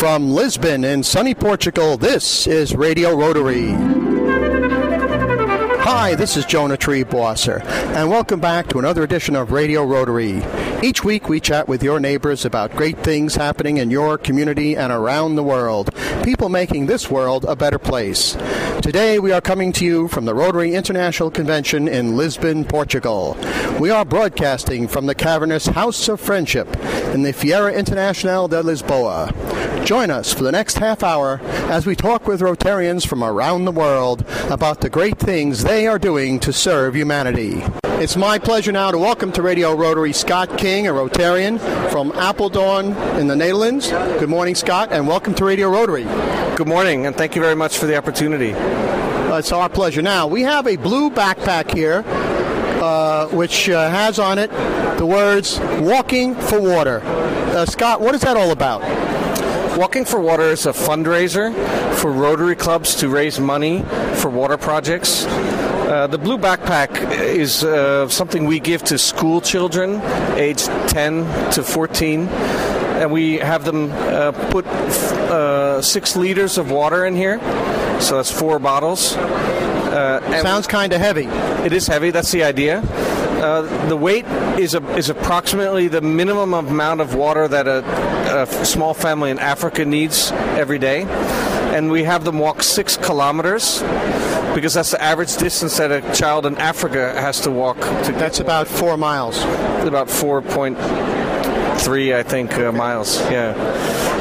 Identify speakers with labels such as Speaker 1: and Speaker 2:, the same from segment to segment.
Speaker 1: From Lisbon in sunny Portugal, this is Radio Rotary. Hi, this is Jonah Triebwasser, and welcome back to another edition of Radio Rotary. Each week we chat with your neighbors about great things happening in your community and around the world, people making this world a better place. Today we are coming to you from the Rotary International Convention in Lisbon, Portugal. We are broadcasting from the cavernous House of Friendship in the Feira Internacional de Lisboa. Join us for the next half hour as we talk with Rotarians from around the world about the great things they are doing to serve humanity. It's my pleasure now to welcome to Radio Rotary Scott King, a Rotarian from Apeldoorn in the Netherlands. Good morning, Scott, and welcome to Radio Rotary.
Speaker 2: Good morning, and thank you very much for the opportunity.
Speaker 1: Uh, it's our pleasure. Now, we have a blue backpack here, uh, which uh, has on it the words Walking for Water. Uh, Scott, what is that all about?
Speaker 2: Walking for Water is a fundraiser for Rotary clubs to raise money for water projects. Uh, the blue backpack is uh, something we give to school children aged 10 to 14. And we have them uh, put uh, six liters of water in here. So that's four bottles.
Speaker 1: Uh, Sounds kind of heavy.
Speaker 2: It is heavy. That's the idea. Uh, the weight is a, is approximately the minimum amount of water that a, a, small family in Africa needs every day, and we have them walk six kilometers because that's the average distance that a child in Africa has to walk. To
Speaker 1: that's about four miles.
Speaker 2: About four point three, I think, uh, miles. Yeah,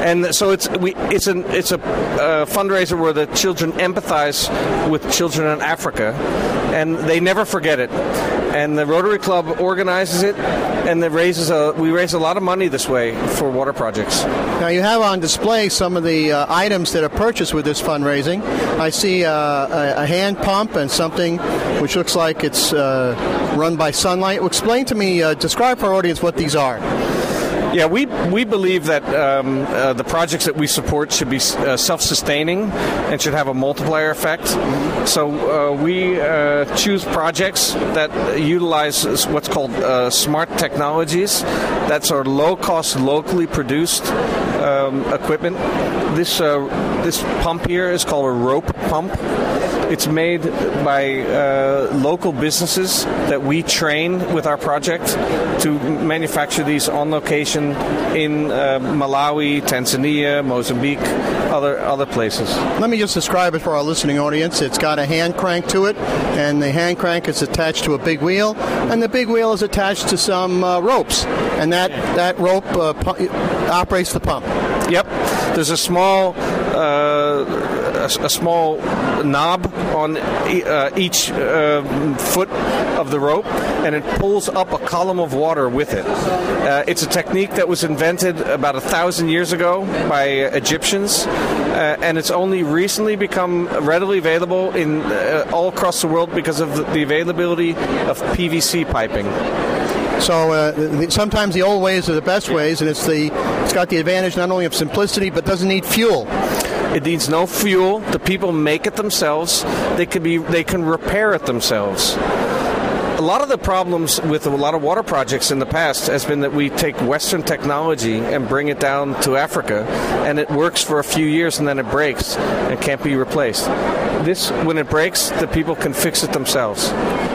Speaker 2: and so it's we it's an it's a uh, fundraiser where the children empathize with children in Africa, and they never forget it. And the Rotary Club organizes it, and it raises a we raise a lot of money this way for water projects.
Speaker 1: Now you have on display some of the uh, items that are purchased with this fundraising. I see uh, a, a, hand pump and something which looks like it's uh, run by sunlight. Explain to me, uh, describe for our audience what these are.
Speaker 2: Yeah, we we believe that um, uh, the projects that we support should be uh, self-sustaining and should have a multiplier effect. So uh, we uh, choose projects that utilize what's called uh, smart technologies. That's our low-cost, locally produced um, equipment. This uh, this pump here is called a rope pump. It's made by uh, local businesses that we train with our project to manufacture these on location in uh, Malawi, Tanzania, Mozambique, other other places.
Speaker 1: Let me just describe it for our listening audience. It's got a hand crank to it, and the hand crank is attached to a big wheel, and the big wheel is attached to some uh, ropes, and that that rope uh, pu- operates the pump.
Speaker 2: Yep. There's a small uh, a, a, small knob on uh, each uh, foot of the rope, and it pulls up a column of water with it. Uh, it's a technique that was invented about a thousand years ago by Egyptians, uh, and it's only recently become readily available in all across the world because of the availability of PVC piping.
Speaker 1: So uh, sometimes the old ways are the best ways, and it's the it's got the advantage not only of simplicity but doesn't need fuel.
Speaker 2: It needs no fuel. The people make it themselves. They can be they can repair it themselves a lot of the problems with a lot of water projects in the past has been that we take Western technology and bring it down to Africa, and it works for a few years and then it breaks and can't be replaced. This, when it breaks, the people can fix it themselves.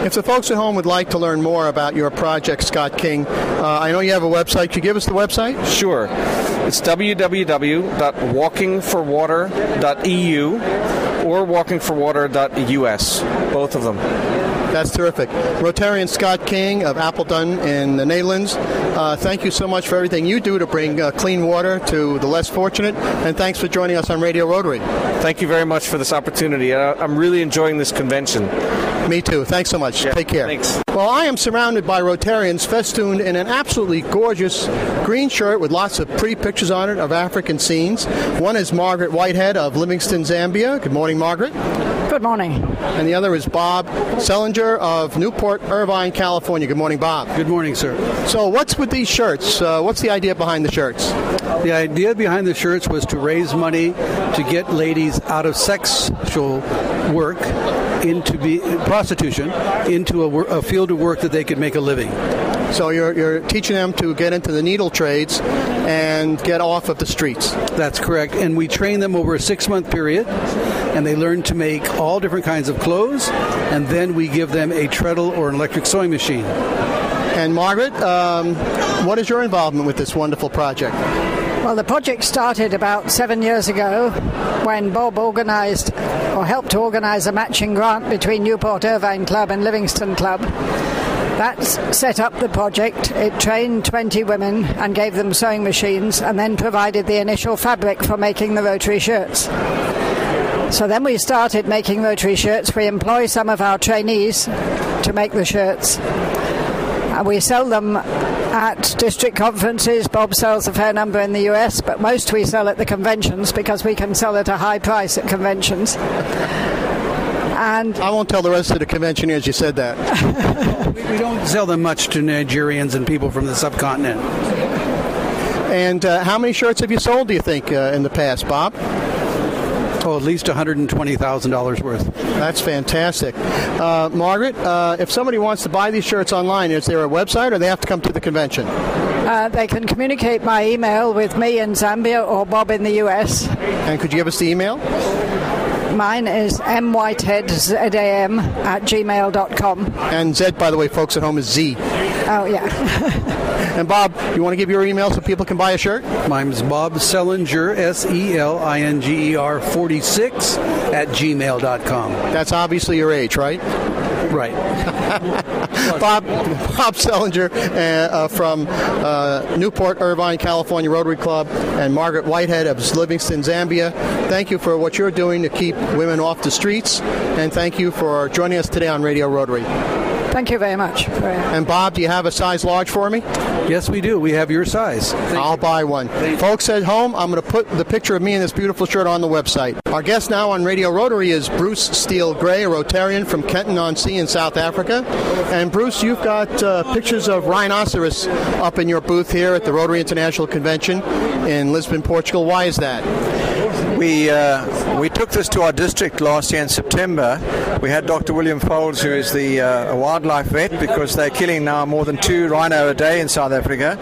Speaker 1: If the folks at home would like to learn more about your project, Scott King, uh, I know you have a website. Could you give us the website?
Speaker 2: Sure. It's www.walkingforwater.eu or walkingforwater.us, both of them.
Speaker 1: That's terrific. Rotarian Scott King of Apeldoorn in the Netherlands, uh, thank you so much for everything you do to bring uh, clean water to the less fortunate, and thanks for joining us on Radio Rotary.
Speaker 2: Thank you very much for this opportunity. I'm really enjoying this convention.
Speaker 1: Me too. Thanks so much.
Speaker 2: Yeah,
Speaker 1: Take care.
Speaker 2: Thanks.
Speaker 1: Well, I am surrounded by Rotarians festooned in an absolutely gorgeous green shirt with lots of pretty pictures on it of African scenes. One is Margaret Whitehead of Livingstone, Zambia. Good morning, Margaret.
Speaker 3: Good morning.
Speaker 1: And the other is Bob Selinger of Newport, Irvine, California. Good morning, Bob.
Speaker 4: Good morning, sir.
Speaker 1: So, what's with these shirts? Uh, what's the idea behind the shirts?
Speaker 4: The idea behind the shirts was to raise money to get ladies out of sexual work into be, prostitution into a, a field of work that they could make a living.
Speaker 1: So you're, you're teaching them to get into the needle trades and get off of the streets.
Speaker 4: That's correct. And we train them over a six month period, and they learn to make all different kinds of clothes, and then we give them a treadle or an electric sewing machine.
Speaker 1: And Margaret, um, what is your involvement with this wonderful project?
Speaker 3: Well, the project started about seven years ago when Bob organised or helped to organise a matching grant between Newport Irvine Club and Livingstone Club. That set up the project. It trained 20 women and gave them sewing machines and then provided the initial fabric for making the rotary shirts. So then we started making rotary shirts. We employ some of our trainees to make the shirts. And we sell them at district conferences. Bob sells a fair number in the US, but most we sell at the conventions because we can sell at a high price at conventions. And
Speaker 1: I won't tell the rest of the conventioners you said that.
Speaker 4: we, we don't sell them much to Nigerians and people from the subcontinent.
Speaker 1: And uh, how many shirts have you sold, do you think, uh, in the past, Bob?
Speaker 4: Oh, at least $120,000 worth.
Speaker 1: That's fantastic. Uh, Margaret, uh, if somebody wants to buy these shirts online, is there a website or they have to come to the convention?
Speaker 3: Uh, they can communicate by email with me in Zambia or Bob in the US.
Speaker 1: And could you give us the email?
Speaker 3: Mine is mwhitedzam at gmail.com.
Speaker 1: And Z, by the way, folks at home, is Z.
Speaker 3: Oh, yeah.
Speaker 1: and Bob, you want to give your email so people can buy a shirt?
Speaker 4: Mine's Bob Selinger, S E L I N G E R 46 at gmail.com.
Speaker 1: That's obviously your age, right?
Speaker 4: Right.
Speaker 1: Bob Bob Selinger uh, uh, from uh, Newport, Irvine, California Rotary Club, and Margaret Whitehead of Livingstone, Zambia. Thank you for what you're doing to keep women off the streets, and thank you for joining us today on Radio Rotary.
Speaker 3: Thank you very much.
Speaker 1: And Bob, do you have a size large for me?
Speaker 4: Yes, we do. We have your size.
Speaker 1: Thank I'll you. buy one. Thank Folks at home, I'm going to put the picture of me in this beautiful shirt on the website. Our guest now on Radio Rotary is Bruce Steele Gray, a Rotarian from Kenton on Sea in South Africa. And Bruce, you've got uh, pictures of rhinoceros up in your booth here at the Rotary International Convention in Lisbon, Portugal. Why is that?
Speaker 5: We uh, we took this to our district last year in September. We had Dr. William Fowlds, who is the uh, wildlife vet, because they're killing now more than two rhino a day in South Africa.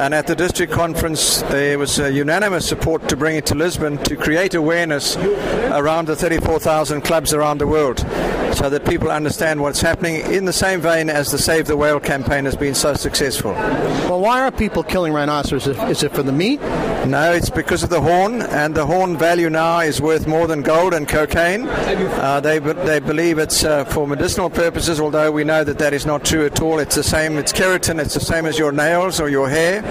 Speaker 5: And at the district conference, there was unanimous support to bring it to Lisbon to create awareness around the 34,000 clubs around the world so that people understand what's happening in the same vein as the Save the Whale campaign has been so successful.
Speaker 1: Well, why are people killing rhinoceros? Is it for the meat?
Speaker 5: No, it's because of the horn, and the horn value now is worth more than gold and cocaine. Uh, they, they believe it's uh, for medicinal purposes, although we know that that is not true at all. It's the same, it's keratin, it's the same as your nails or your hair,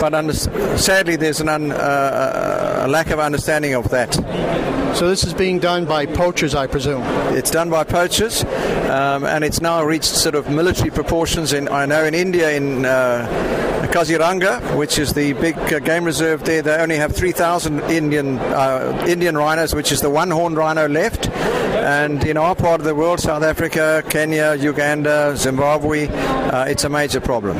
Speaker 5: but under, sadly, there's an un, uh, a lack of understanding of that.
Speaker 1: So this is being done by poachers, I presume.
Speaker 5: It's done by poachers, um, and it's now reached sort of military proportions. In I know in India, in uh, Kaziranga, which is the big uh, game reserve there, they only have 3,000 Indian uh, Indian rhinos, which is the one-horned rhino left. And in our part of the world, South Africa, Kenya, Uganda, Zimbabwe, uh, it's a major problem.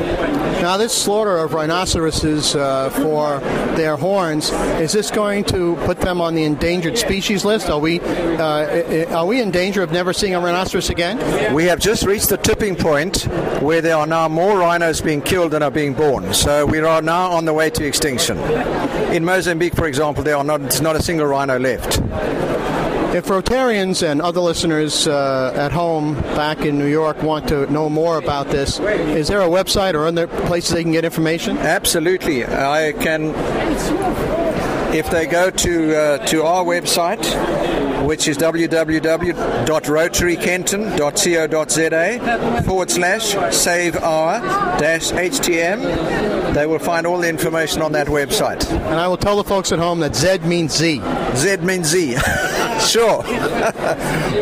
Speaker 1: Now, this slaughter of rhinoceroses uh, for their horns is this going to put them on the endangered species list? Are we uh, are we in danger of never seeing a rhinoceros again?
Speaker 5: We have just reached the tipping point where there are now more rhinos being killed than are being born. So we are now on the way to extinction. In Mozambique, for example, there are not not a single rhino left.
Speaker 1: If Rotarians and other listeners uh, at home back in New York want to know more about this, is there a website or other places they can get information?
Speaker 5: Absolutely. I can if they go to uh, to our website, which is www.rotarykenton.co.za forward slash save our dash HTM, they will find all the information on that website.
Speaker 1: And I will tell the folks at home that Z means Z.
Speaker 5: Z means Z. sure.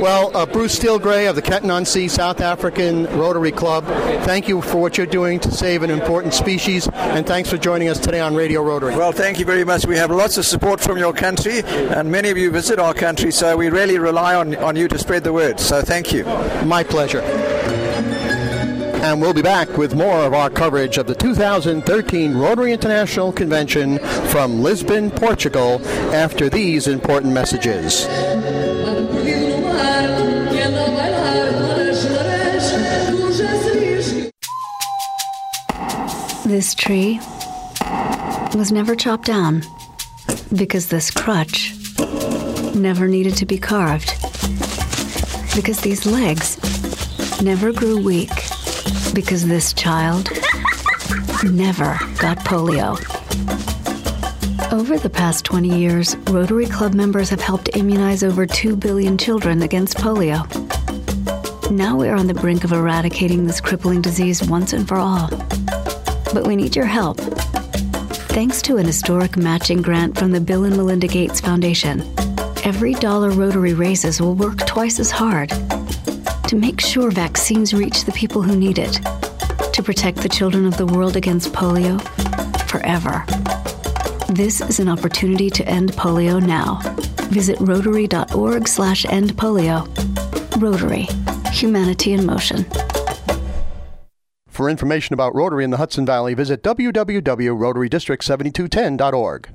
Speaker 1: well, uh, Bruce Steele Gray of the Kenton on Sea South African Rotary Club, thank you for what you're doing to save an important species, and thanks for joining us today on Radio Rotary.
Speaker 5: Well, thank you very much. We have lots of support from your country, and many of you visit our country, so we really rely on, on you to spread the word. So thank you.
Speaker 1: My pleasure. And we'll be back with more of our coverage of the 2013 Rotary International Convention from Lisbon, Portugal, after these important messages.
Speaker 6: This tree was never chopped down because this crutch never needed to be carved. Because these legs never grew weak. Because this child never got polio. Over the past 20 years, Rotary Club members have helped immunize over 2 billion children against polio. Now we're on the brink of eradicating this crippling disease once and for all. But we need your help. Thanks to an historic matching grant from the Bill and Melinda Gates Foundation, every dollar Rotary raises will work twice as hard to make sure vaccines reach the people who need it, to protect the children of the world against polio forever. This is an opportunity to end polio now. Visit rotary.org slash end polio. Rotary. Humanity in motion.
Speaker 1: For information about Rotary in the Hudson Valley, visit www.rotarydistrict7210.org.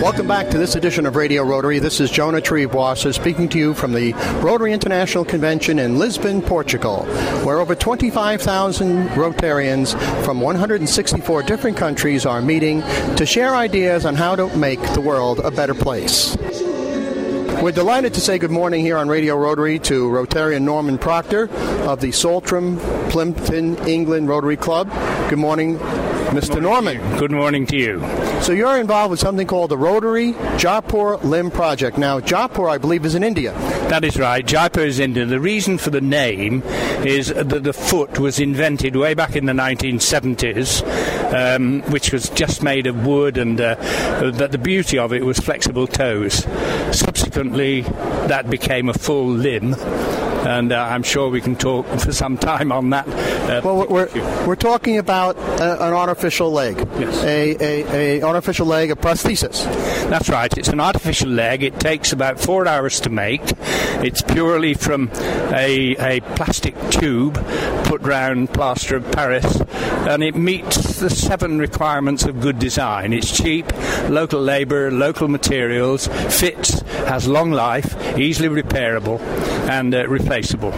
Speaker 1: Welcome back to this edition of Radio Rotary. This is Jonah Triebwasser speaking to you from the Rotary International Convention in Lisbon, Portugal, where over 25,000 Rotarians from 164 different countries are meeting to share ideas on how to make the world a better place. We're delighted to say good morning here on Radio Rotary to Rotarian Norman Proctor of the Saltram, Plympton, England Rotary Club. Good morning, Mr. Norman.
Speaker 7: Good morning to you.
Speaker 1: So you're involved with something called the Rotary Jaipur Limb Project. Now, Jaipur, I believe, is in India.
Speaker 7: That is right. Jaipur is India. The reason for the name is that the foot was invented way back in the 1970s, um, which was just made of wood, and uh, that the beauty of it was flexible toes. Subsequently, that became a full limb. And uh, I'm sure we can talk for some time on that. Uh,
Speaker 1: Well, we're, we're talking about a, an artificial leg,
Speaker 7: Yes.
Speaker 1: a, a, a artificial leg, a prosthesis.
Speaker 7: That's right. It's an artificial leg. It takes about four hours to make. It's purely from a, a plastic tube put round plaster of Paris, and it meets the seven requirements of good design. It's cheap, local labour, local materials, fits, has long life, easily repairable, and uh, replaceable.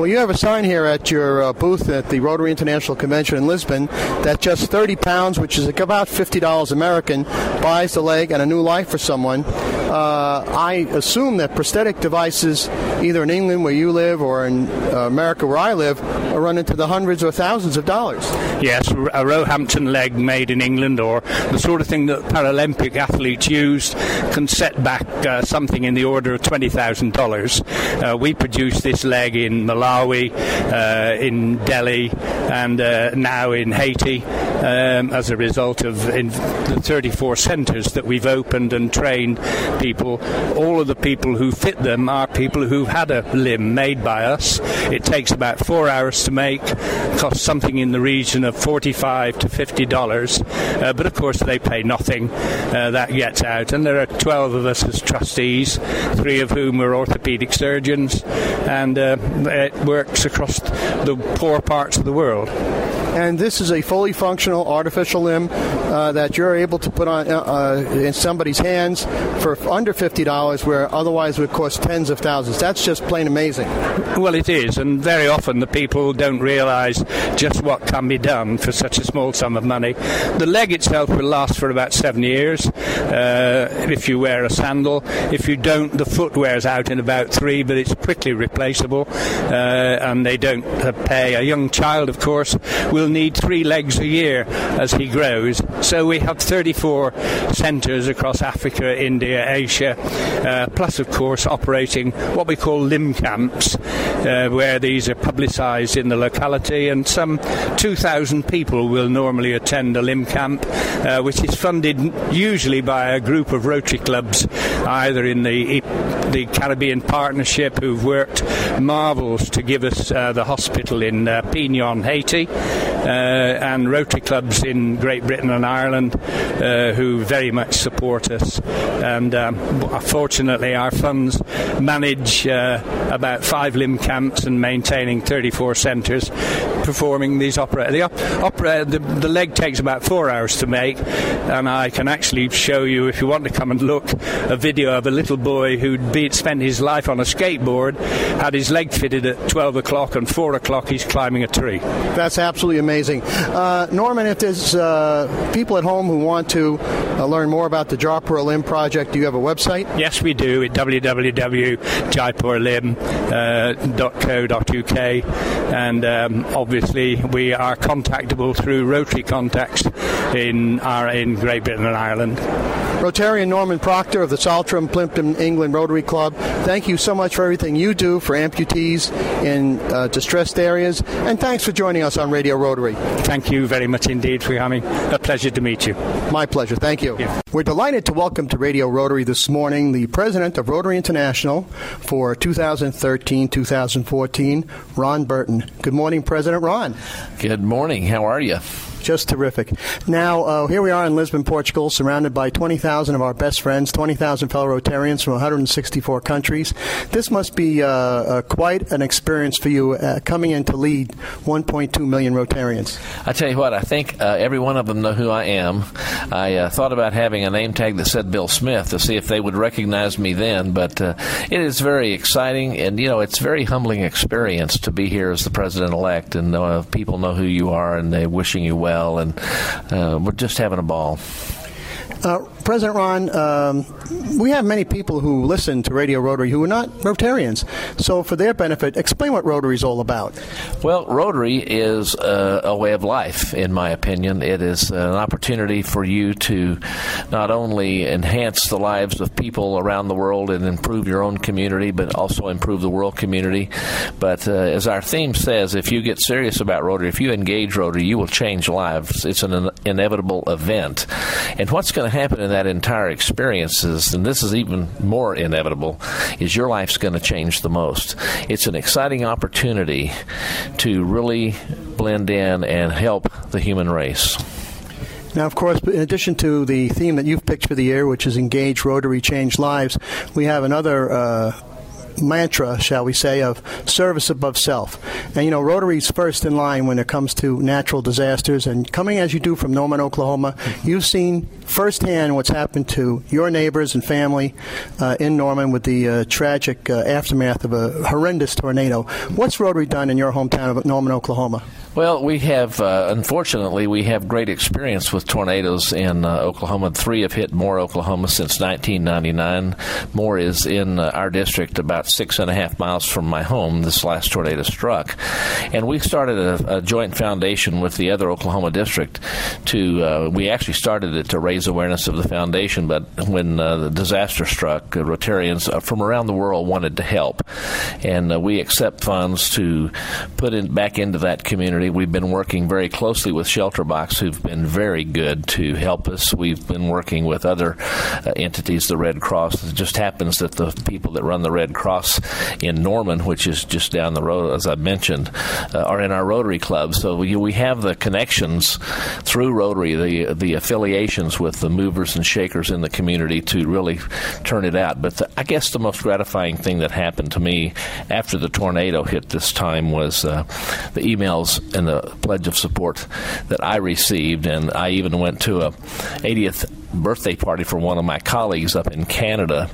Speaker 1: Well, you have a sign here at your uh, booth at the Rotary International Convention in Lisbon that just 30 pounds, which is about $50 American, buys the leg and a new life for someone. Uh, I assume that prosthetic devices, either in England where you live or in uh, America where I live, are run into the hundreds or thousands of dollars.
Speaker 7: Yes, a Roehampton leg made in England, or the sort of thing that Paralympic athletes use, can set back uh, something in the order of twenty thousand uh, dollars. We produce this leg in Malawi, uh, in Delhi, and uh, now in Haiti, um, as a result of the 34 centres that we've opened and trained people. All of the people who fit them are people who've had a limb made by us. It takes about four hours to make, costs something in the region of 45 to 50 dollars, uh, but of course they pay nothing. Uh, that gets out, and there are 12 of us as trustees, three of whom are orthopedic surgeons, and uh, it works across the poor parts of the world
Speaker 1: and this is a fully functional artificial limb uh, that you're able to put on uh, uh in somebody's hands for under fifty dollars, where otherwise it would cost tens of thousands. That's just plain amazing.
Speaker 7: Well, it is, and very often the people don't realise just what can be done for such a small sum of money. The leg itself will last for about seven years uh, if you wear a sandal. If you don't, the foot wears out in about three, but it's quickly replaceable, uh, and they don't pay. A young child, of course, will need three legs a year as he grows. So we have 34 centres across Africa, India, Asia, uh, plus, of course, operating what we call limb camps, uh, where these are publicised in the locality, and some 2,000 people will normally attend a limb camp, uh, which is funded usually by a group of Rotary clubs, either in the the Caribbean Partnership, who've worked marvels to give us uh, the hospital in uh, Pignon, Haiti, uh, and Rotary clubs in Great Britain and Ireland, uh, who very much support us. And um, fortunately, our funds manage uh, about five limb camps and maintaining 34 centres performing these opera. The, opera the, the leg takes about four hours to make, and I can actually show you, if you want to come and look, a video of a little boy who'd be, spent his life on a skateboard, had his leg fitted at 12 o'clock, and 4 o'clock he's climbing a tree.
Speaker 1: That's absolutely amazing. Uh, Norman, if there's uh, people at home who want to uh, learn more about the Jaipur Limb Project, do you have a website?
Speaker 7: Yes, we do at www.jaipurlimb.co.uk, and um, obviously we are contactable through Rotary contacts in our in Great Britain and Ireland.
Speaker 1: Rotarian Norman Proctor of the Saltram Plympton England Rotary Club, thank you so much for everything you do for amputees in uh, distressed areas, and thanks for joining us on Radio Rotary.
Speaker 7: Thank you very much indeed for having a pleasure to meet you.
Speaker 1: My pleasure. Thank you. Yeah. We're delighted to welcome to Radio Rotary this morning the president of Rotary International for 2013 2014, Ron Burton. Good morning, President Ron.
Speaker 8: Good morning. How are you?
Speaker 1: Just terrific. Now, uh, here we are in Lisbon, Portugal, surrounded by 20,000 of our best friends, 20,000 fellow Rotarians from 164 countries. This must be uh, uh, quite an experience for you uh, coming in to lead 1.2 million Rotarians.
Speaker 8: I tell you what, I think uh, every one of them know who I am. I thought about having a name tag that said Bill Smith to see if they would recognize me then, but it is very exciting, and you know, it's very humbling experience to be here as the president elect, and people know who you are, and they're wishing you well well, and uh, we're just having a ball.
Speaker 1: Uh, President Ron, um, we have many people who listen to Radio Rotary who are not Rotarians. So, for their benefit, explain what Rotary is all about.
Speaker 8: Well, Rotary is a, a way of life, in my opinion. It is an opportunity for you to not only enhance the lives of people around the world and improve your own community, but also improve the world community. But uh, as our theme says, if you get serious about Rotary, if you engage Rotary, you will change lives. It's an inevitable event. And what's going to happen in that entire experience is, and this is even more inevitable, is your life's going to change the most. It's an exciting opportunity to really blend in and help the human race.
Speaker 1: Now, of course, in addition to the theme that you've picked for the year, which is Engage Rotary Change Lives, we have another uh, mantra, shall we say, of service above self. And you know, Rotary's first in line when it comes to natural disasters. And coming as you do from Norman, Oklahoma, you've seen firsthand what's happened to your neighbors and family uh, in Norman with the uh, tragic uh, aftermath of a horrendous tornado. What's Rotary done in your hometown of Norman, Oklahoma?
Speaker 8: Well, we have, uh, unfortunately, we have great experience with tornadoes in uh, Oklahoma. Three have hit Moore, Oklahoma since 1999. Moore is in uh, our district about six and a half miles from my home. This last tornado struck. And we started a, a joint foundation with the other Oklahoma district to, uh, we actually started it to raise awareness of the foundation, but when uh, the disaster struck, uh, Rotarians from around the world wanted to help. And we accept funds to put in back into that community community. We've been working very closely with Shelterbox, who've been very good to help us. We've been working with other uh, entities, the Red Cross. It just happens that the people that run the Red Cross in Norman, which is just down the road, as I mentioned, uh, are in our Rotary Club. So we, we have the connections through Rotary, the the affiliations with the movers and shakers in the community to really turn it out. But the, I guess the most gratifying thing that happened to me after the tornado hit this time was uh, the emails and the pledge of support that I received, and I even went to a 80th birthday party for one of my colleagues up in Canada,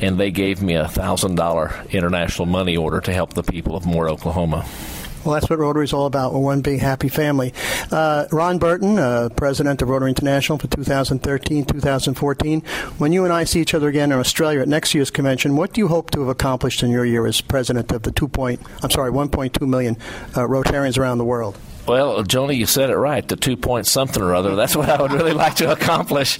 Speaker 8: and they gave me a thousand dollar international money order to help the people of Moore, Oklahoma.
Speaker 1: Well, that's what Rotary is all about. We're one big happy family. Uh, Ron Burton, uh, president of Rotary International for 2013 2014. When you and I see each other again in Australia at next year's convention, what do you hope to have accomplished in your year as president of the 2. Point, I'm sorry, 1.2 million uh, Rotarians around the world?
Speaker 8: Well, Joni, you said it right. The two point something or other. That's what I would really like to accomplish.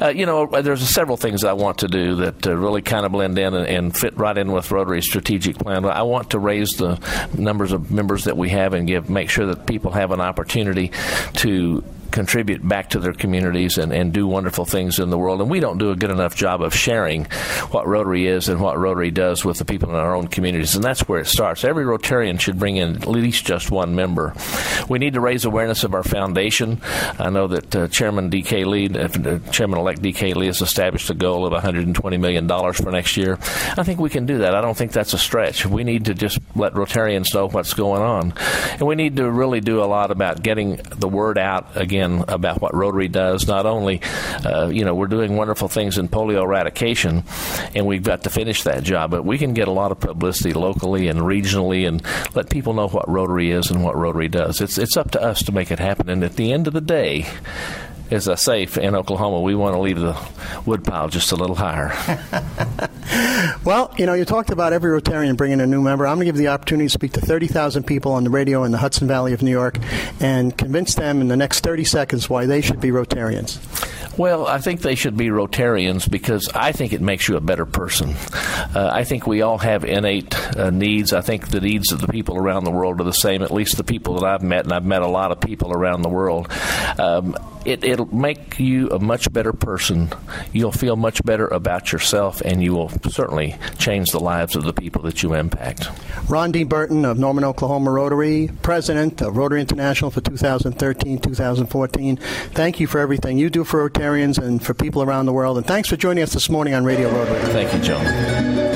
Speaker 8: Uh, you know, there's several things I want to do that uh, really kind of blend in and, and, fit right in with Rotary's strategic plan. I want to raise the numbers of members that we have and give make sure that people have an opportunity to contribute back to their communities and, and do wonderful things in the world. And we don't do a good enough job of sharing what Rotary is and what Rotary does with the people in our own communities. And that's where it starts. Every Rotarian should bring in at least just one member. We need to raise awareness of our foundation. I know that uh, Chairman D.K. Lee, uh, Chairman-elect D.K. Lee, has established a goal of $120 million for next year. I think we can do that. I don't think that's a stretch. We need to just let Rotarians know what's going on. And we need to really do a lot about getting the word out again again about what Rotary does. Not only, uh, you know, we're doing wonderful things in polio eradication, and we've got to finish that job, but we can get a lot of publicity locally and regionally and let people know what Rotary is and what Rotary does. It's, it's up to us to make it happen. And at the end of the day, as I say, in Oklahoma, we want to leave the woodpile just a little higher.
Speaker 1: well, you know, you talked about every Rotarian bringing a new member. I'm going to give the opportunity to speak to 30,000 people on the radio in the Hudson Valley of New York and convince them in the next 30 seconds why they should be Rotarians.
Speaker 8: Well, I think they should be Rotarians because I think it makes you a better person. Uh, I think we all have innate uh, needs. I think the needs of the people around the world are the same, at least the people that I've met, and I've met a lot of people around the world. Um, it, it'll make you a much better person. You'll feel much better about yourself, and you will certainly change the lives of the people that you impact.
Speaker 1: Ron D. Burton of Norman, Oklahoma Rotary, president of Rotary International for 2013 2014. Thank you for everything you do for Rotarians and for people around the world. And thanks for joining us this morning on Radio Rotary.
Speaker 8: Thank you, Joe.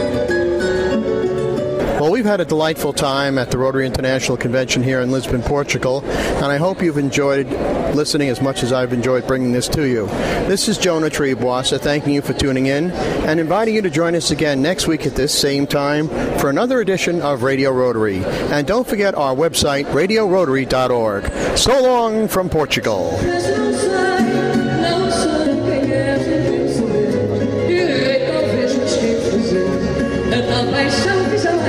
Speaker 1: Well, we've had a delightful time at the Rotary International Convention here in Lisbon, Portugal, and I hope you've enjoyed listening as much as I've enjoyed bringing this to you. This is Jonah Triebwasser thanking you for tuning in and inviting you to join us again next week at this same time for another edition of Radio Rotary. And don't forget our website, radiorotary.org. So long from Portugal.